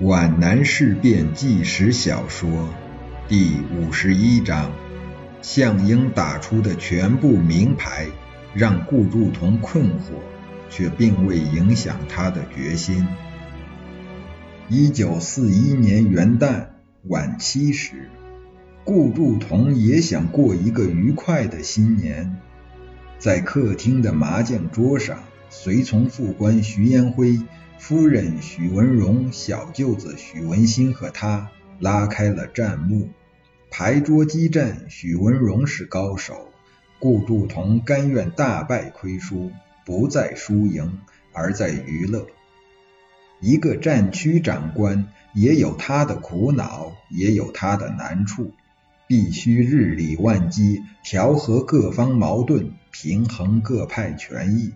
皖南事变纪实小说第五十一章：项英打出的全部名牌让顾祝同困惑，却并未影响他的决心。一九四一年元旦晚七时，顾祝同也想过一个愉快的新年，在客厅的麻将桌上，随从副官徐延辉。夫人许文荣、小舅子许文新和他拉开了战幕。牌桌激战，许文荣是高手，顾祝同甘愿大败亏输，不在输赢，而在娱乐。一个战区长官也有他的苦恼，也有他的难处，必须日理万机，调和各方矛盾，平衡各派权益。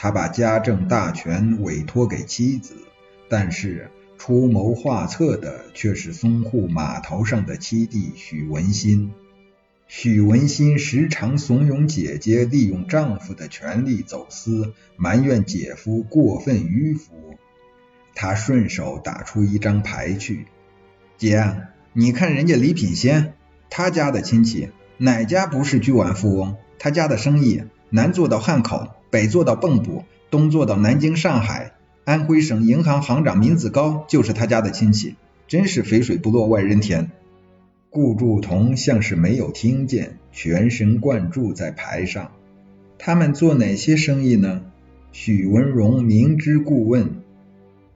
他把家政大权委托给妻子，但是出谋划策的却是淞沪码头上的七弟许文新。许文新时常怂恿姐姐利用丈夫的权力走私，埋怨姐夫过分迂腐。他顺手打出一张牌去：“姐，你看人家李品仙，他家的亲戚哪家不是巨万富翁？他家的生意南坐到汉口。”北坐到蚌埠，东坐到南京、上海，安徽省银行行长闵子高就是他家的亲戚，真是肥水不落外人田。顾祝同像是没有听见，全神贯注在牌上。他们做哪些生意呢？许文荣明知故问：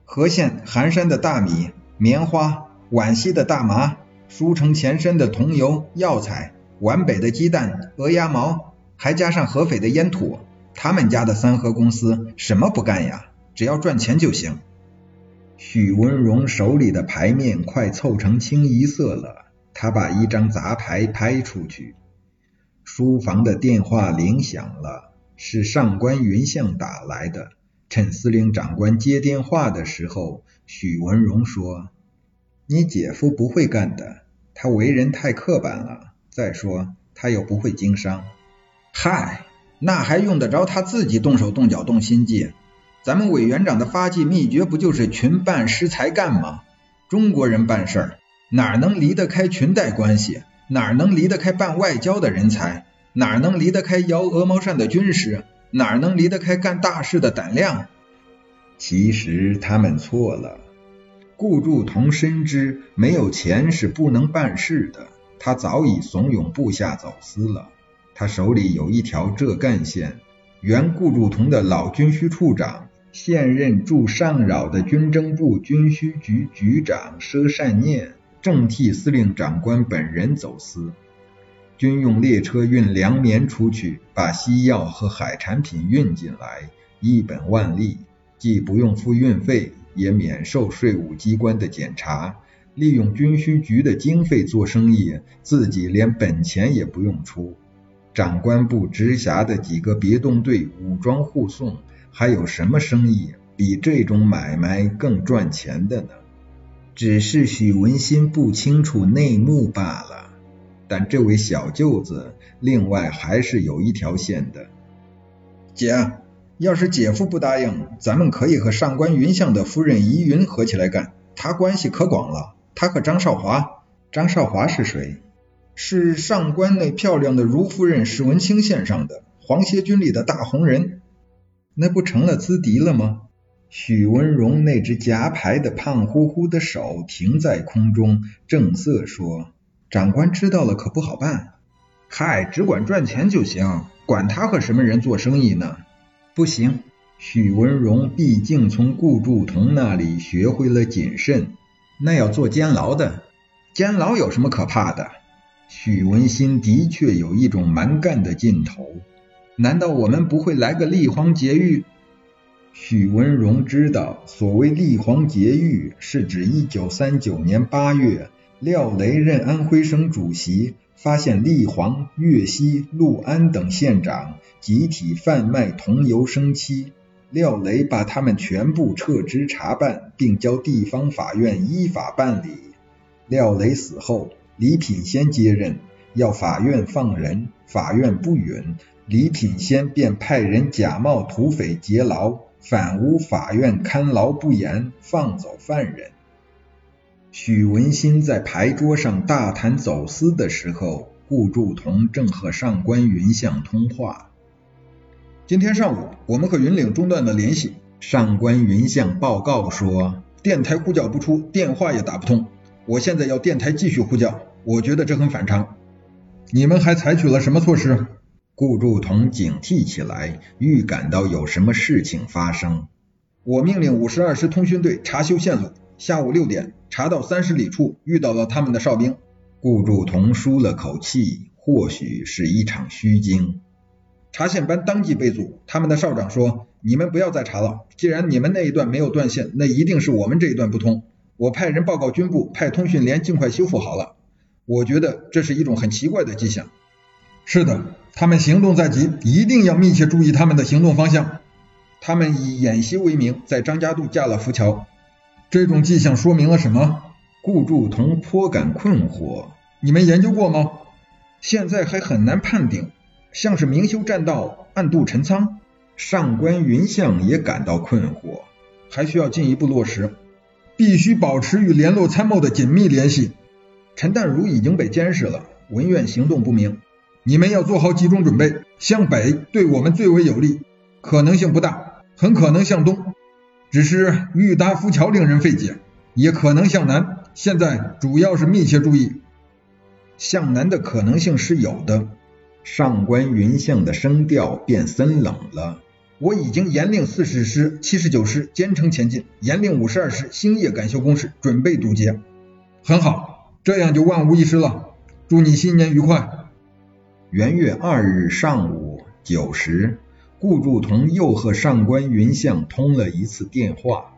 和县含山的大米、棉花，皖西的大麻，舒城前身的桐油、药材，皖北的鸡蛋、鹅鸭毛，还加上合肥的烟土。他们家的三和公司什么不干呀？只要赚钱就行。许文荣手里的牌面快凑成清一色了，他把一张杂牌拍出去。书房的电话铃响了，是上官云相打来的。趁司令长官接电话的时候，许文荣说：“你姐夫不会干的，他为人太刻板了。再说他又不会经商。”嗨。那还用得着他自己动手动脚动心计？咱们委员长的发迹秘诀不就是群办识才干吗？中国人办事儿哪能离得开裙带关系？哪能离得开办外交的人才？哪能离得开摇鹅毛扇的军师？哪能离得开干大事的胆量？其实他们错了。顾祝同深知没有钱是不能办事的，他早已怂恿部下走私了。他手里有一条浙赣线，原顾祝同的老军需处长，现任驻上饶的军政部军需局局长佘善念，正替司令长官本人走私。军用列车运粮棉出去，把西药和海产品运进来，一本万利，既不用付运费，也免受税务机关的检查。利用军需局的经费做生意，自己连本钱也不用出。长官部直辖的几个别动队武装护送，还有什么生意比这种买卖更赚钱的呢？只是许文新不清楚内幕罢了。但这位小舅子另外还是有一条线的。姐，要是姐夫不答应，咱们可以和上官云相的夫人怡云合起来干，他关系可广了。他和张少华，张少华是谁？是上官那漂亮的如夫人史文清献上的皇协军里的大红人，那不成了资敌了吗？许文荣那只夹牌的胖乎乎的手停在空中，正色说：“长官知道了可不好办。嗨，只管赚钱就行，管他和什么人做生意呢？不行，许文荣毕竟从顾祝同那里学会了谨慎，那要做监牢的，监牢有什么可怕的？”许文新的确有一种蛮干的劲头，难道我们不会来个立皇劫狱？许文荣知道，所谓立皇劫狱，是指一九三九年八月，廖雷任安徽省主席，发现立黄、岳西、六安等县长集体贩卖桐油生漆，廖雷把他们全部撤职查办，并交地方法院依法办理。廖雷死后。李品仙接任，要法院放人，法院不允，李品仙便派人假冒土匪劫牢，反诬法院看牢不严，放走犯人。许文新在牌桌上大谈走私的时候，顾祝同正和上官云相通话。今天上午，我们和云岭中断了联系。上官云相报告说，电台呼叫不出，电话也打不通。我现在要电台继续呼叫，我觉得这很反常。你们还采取了什么措施？顾祝同警惕起来，预感到有什么事情发生。我命令五十二师通讯队查修线路。下午六点，查到三十里处遇到了他们的哨兵。顾祝同舒了口气，或许是一场虚惊。查线班当即被阻，他们的哨长说：“你们不要再查了，既然你们那一段没有断线，那一定是我们这一段不通。我派人报告军部，派通讯连尽快修复好了。我觉得这是一种很奇怪的迹象。”是的，他们行动在即，一定要密切注意他们的行动方向。他们以演习为名，在张家渡架了浮桥。这种迹象说明了什么？顾祝同颇感困惑。你们研究过吗？现在还很难判定，像是明修栈道，暗度陈仓。上官云相也感到困惑，还需要进一步落实。必须保持与联络参谋的紧密联系。陈淡如已经被监视了，文苑行动不明。你们要做好集中准备。向北对我们最为有利，可能性不大，很可能向东。只是欲达浮桥令人费解，也可能向南。现在主要是密切注意，向南的可能性是有的。上官云相的声调变森冷了。我已经严令四十师、七十九师兼程前进，严令五十二师星夜赶修工事，准备堵截。很好，这样就万无一失了。祝你新年愉快。元月二日上午九时。顾祝同又和上官云相通了一次电话，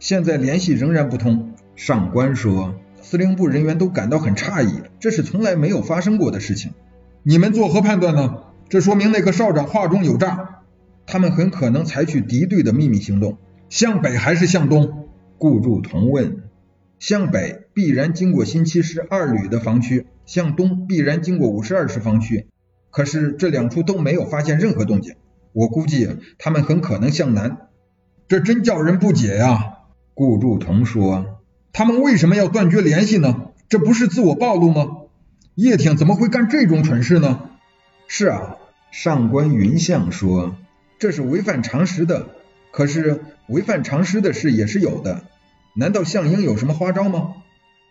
现在联系仍然不通。上官说，司令部人员都感到很诧异，这是从来没有发生过的事情。你们作何判断呢？这说明那个少长话中有诈，他们很可能采取敌对的秘密行动。向北还是向东？顾祝同问。向北必然经过新七师二旅的防区，向东必然经过五十二师防区。可是这两处都没有发现任何动静。我估计他们很可能向南，这真叫人不解呀。顾祝同说：“他们为什么要断绝联系呢？这不是自我暴露吗？叶挺怎么会干这种蠢事呢？”是啊，上官云相说：“这是违反常识的。可是违反常识的事也是有的。难道项英有什么花招吗？”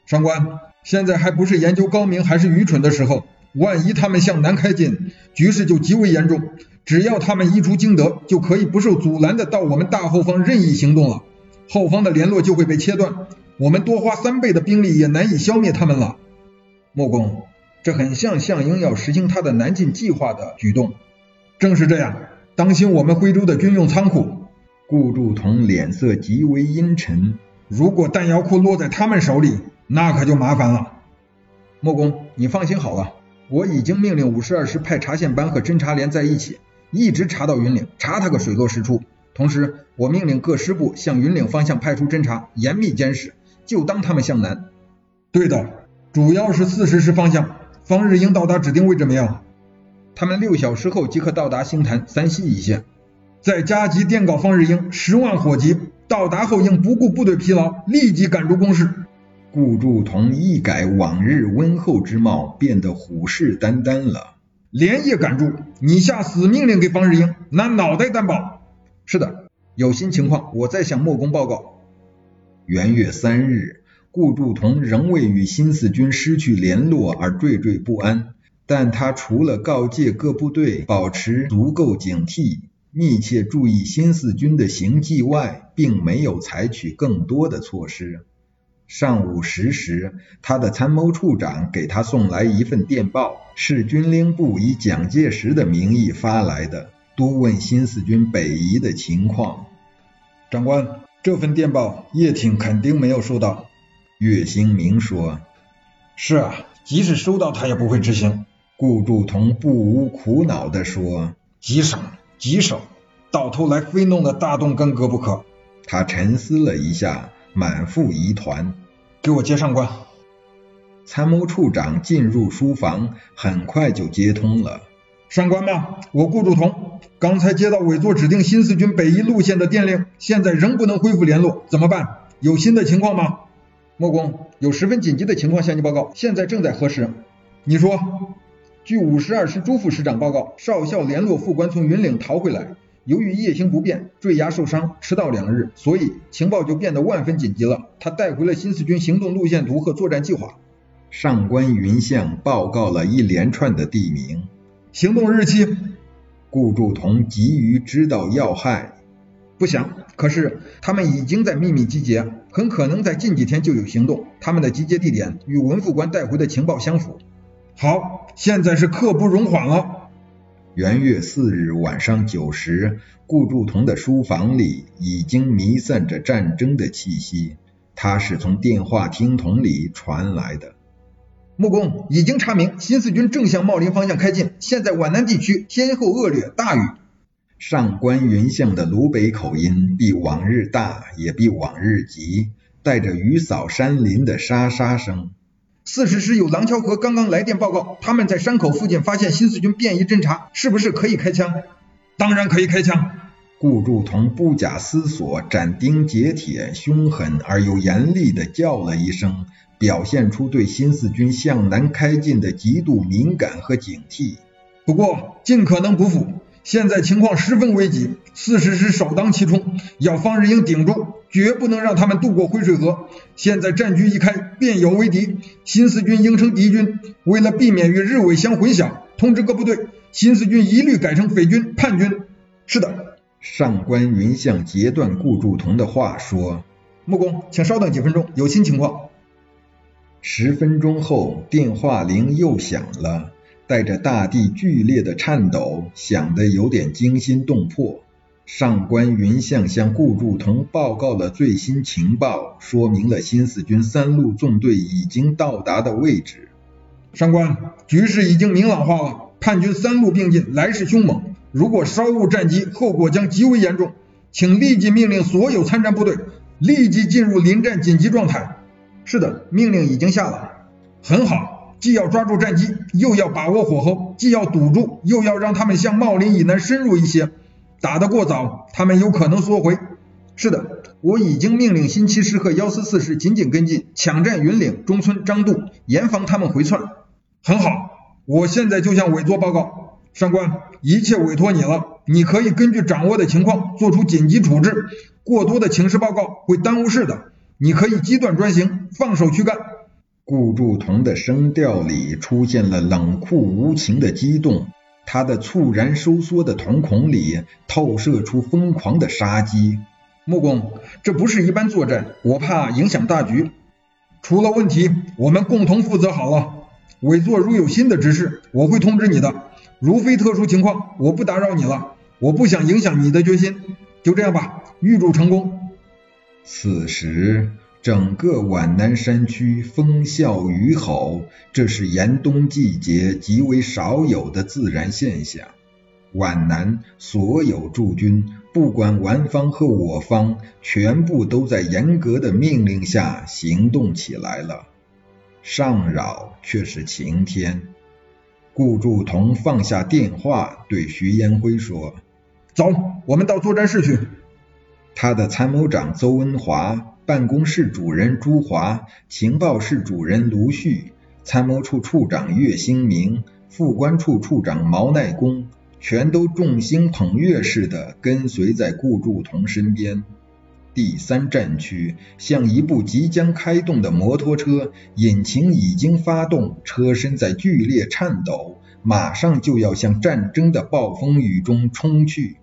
上官，现在还不是研究高明还是愚蠢的时候。万一他们向南开进，局势就极为严重。只要他们一出京德，就可以不受阻拦的到我们大后方任意行动了，后方的联络就会被切断，我们多花三倍的兵力也难以消灭他们了。莫公，这很像项英要实行他的南进计划的举动。正是这样，当心我们徽州的军用仓库。顾祝同脸色极为阴沉。如果弹药库落在他们手里，那可就麻烦了。莫公，你放心好了。我已经命令五十二师派查线班和侦察连在一起，一直查到云岭，查他个水落石出。同时，我命令各师部向云岭方向派出侦察，严密监视，就当他们向南。对的，主要是四十师方向。方日英到达指定位置没有？他们六小时后即可到达星坛三西一线。再加急电告方日英，十万火急，到达后应不顾部队疲劳，立即赶出攻势。顾祝同一改往日温厚之貌，变得虎视眈眈了。连夜赶住，你下死命令给方日英，拿脑袋担保。是的，有新情况，我再向莫公报告。元月三日，顾祝同仍未与新四军失去联络而惴惴不安，但他除了告诫各部队保持足够警惕，密切注意新四军的行迹外，并没有采取更多的措施。上午十时，他的参谋处长给他送来一份电报，是军令部以蒋介石的名义发来的，督问新四军北移的情况。长官，这份电报叶挺肯定没有收到。岳兴明说：“是啊，即使收到，他也不会执行。”顾祝同不无苦恼地说：“棘手，棘手，到头来非弄得大动干戈不可。”他沉思了一下。满腹疑团，给我接上官。参谋处长进入书房，很快就接通了。上官吗？我顾祝同，刚才接到委座指定新四军北移路线的电令，现在仍不能恢复联络，怎么办？有新的情况吗？莫公，有十分紧急的情况向你报告，现在正在核实。你说，据五十二师朱副师长报告，少校联络副官从云岭逃回来，由于夜行不便，坠崖受伤，迟到两日，所以情报就变得万分紧急了。他带回了新四军行动路线图和作战计划。上官云相报告了一连串的地名、行动日期。顾祝同急于知道要害。不想，可是他们已经在秘密集结，很可能在近几天就有行动。他们的集结地点与文副官带回的情报相符。好，现在是刻不容缓了。元月四日晚上九时，顾祝同的书房里已经弥散着战争的气息，他是从电话听筒里传来的。穆公已经查明，新四军正向茂林方向开进，现在皖南地区天候恶劣，大雨。上官云相的鲁北口音比往日大，也比往日急，带着雨扫山林的沙沙声。四十师有廊桥河刚刚来电报告，他们在山口附近发现新四军便衣侦察，是不是可以开枪？当然可以开枪。顾祝同不假思索，斩钉截铁、凶狠而又严厉地叫了一声，表现出对新四军向南开进的极度敏感和警惕。不过，尽可能不负。现在情况十分危急，四十师首当其冲，要方日英顶住，绝不能让他们渡过灰水河。现在战局一开，便有为敌，新四军应称敌军。为了避免与日伪相混淆，通知各部队，新四军一律改成匪军、叛军。是的，上官云相截断顾祝同的话说：“穆公，请稍等几分钟，有新情况。”十分钟后，电话铃又响了。带着大地剧烈的颤抖，响得有点惊心动魄。上官云相向顾祝同报告了最新情报，说明了新四军三路纵队已经到达的位置。上官，局势已经明朗化了，叛军三路并进，来势凶猛。如果稍误战机，后果将极为严重。请立即命令所有参战部队立即进入临战紧急状态。是的，命令已经下了。很好。既要抓住战机，又要把握火候；既要堵住，又要让他们向茂林以南深入一些。打得过早，他们有可能缩回。是的，我已经命令新七师和幺四四师紧紧跟进，抢占云岭、中村、张渡，严防他们回窜。很好，我现在就向委座报告。上官，一切委托你了，你可以根据掌握的情况做出紧急处置。过多的情势报告会耽误事的，你可以机断专行，放手去干。顾祝同的声调里出现了冷酷无情的激动，他的猝然收缩的瞳孔里透射出疯狂的杀机。穆公，这不是一般作战，我怕影响大局。出了问题，我们共同负责好了。委座如有新的指示，我会通知你的。如非特殊情况，我不打扰你了。我不想影响你的决心。就这样吧，预祝成功。此时。整个皖南山区风啸雨吼，这是严冬季节极为少有的自然现象。皖南所有驻军，不管皖方和我方，全部都在严格的命令下行动起来了。上饶却是晴天。顾祝同放下电话，对徐延辉说：“走，我们到作战室去。”他的参谋长邹文华。办公室主任朱华，情报室主任卢旭，参谋处处长岳兴明，副官处处长毛耐公，全都众星捧月似的跟随在顾祝同身边。第三战区像一部即将开动的摩托车，引擎已经发动，车身在剧烈颤抖，马上就要向战争的暴风雨中冲去。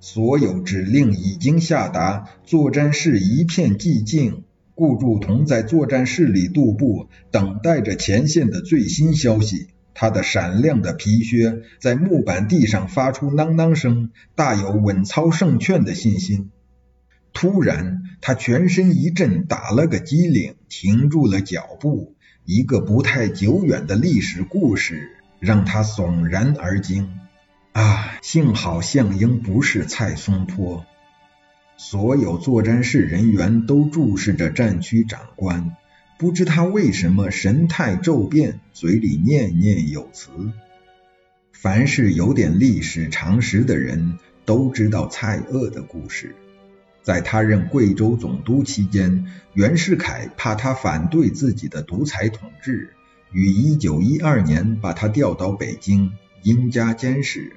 所有指令已经下达，作战室一片寂静。顾祝同在作战室里踱步，等待着前线的最新消息。他的闪亮的皮靴在木板地上发出囔囔声，大有稳操胜券的信心。突然，他全身一震，打了个激灵，停住了脚步。一个不太久远的历史故事让他悚然而惊。啊！幸好项英不是蔡松坡。所有作战室人员都注视着战区长官，不知他为什么神态骤变，嘴里念念有词。凡是有点历史常识的人都知道蔡锷的故事。在他任贵州总督期间，袁世凯怕他反对自己的独裁统治，于1912年把他调到北京，殷家监视。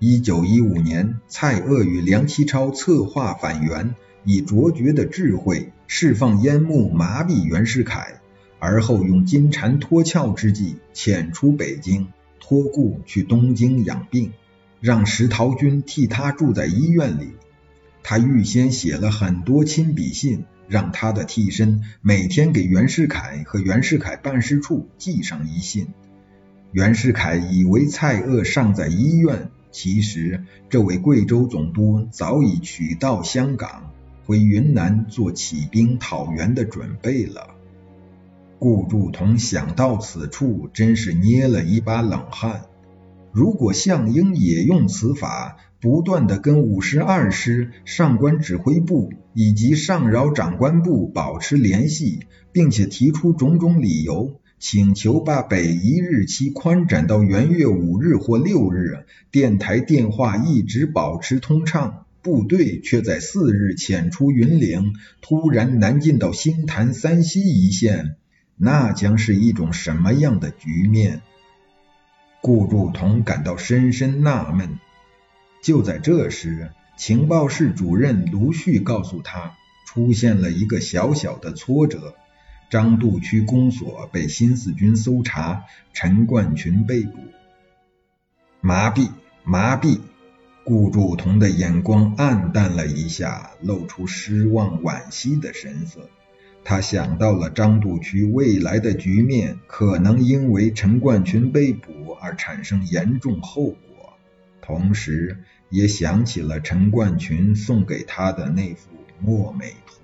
1915年，蔡锷与梁启超策划反袁，以卓绝的智慧释放烟幕，麻痹袁世凯，而后用金蝉脱壳之计遣出北京，托故去东京养病，让石陶君替他住在医院里。他预先写了很多亲笔信，让他的替身每天给袁世凯和袁世凯办事处寄上一信。袁世凯以为蔡锷尚在医院，其实这位贵州总督早已取道香港，回云南做起兵讨袁的准备了。顾祝同想到此处，真是捏了一把冷汗。如果项英也用此法，不断的跟五十二师上官指挥部以及上饶长官部保持联系，并且提出种种理由，请求把北移日期宽展到元月五日或六日，电台电话一直保持通畅，部队却在四日潜出云岭，突然南进到星坛三溪一线，那将是一种什么样的局面？顾祝同感到深深纳闷。就在这时，情报室主任卢旭告诉他，出现了一个小小的挫折：张渡区公所被新四军搜查，陈冠群被捕。麻痹，麻痹！顾祝同的眼光暗淡了一下，露出失望惋惜的神色。他想到了张渡区未来的局面，可能因为陈冠群被捕而产生严重后果。同时，也想起了陈冠群送给他的那幅墨美图。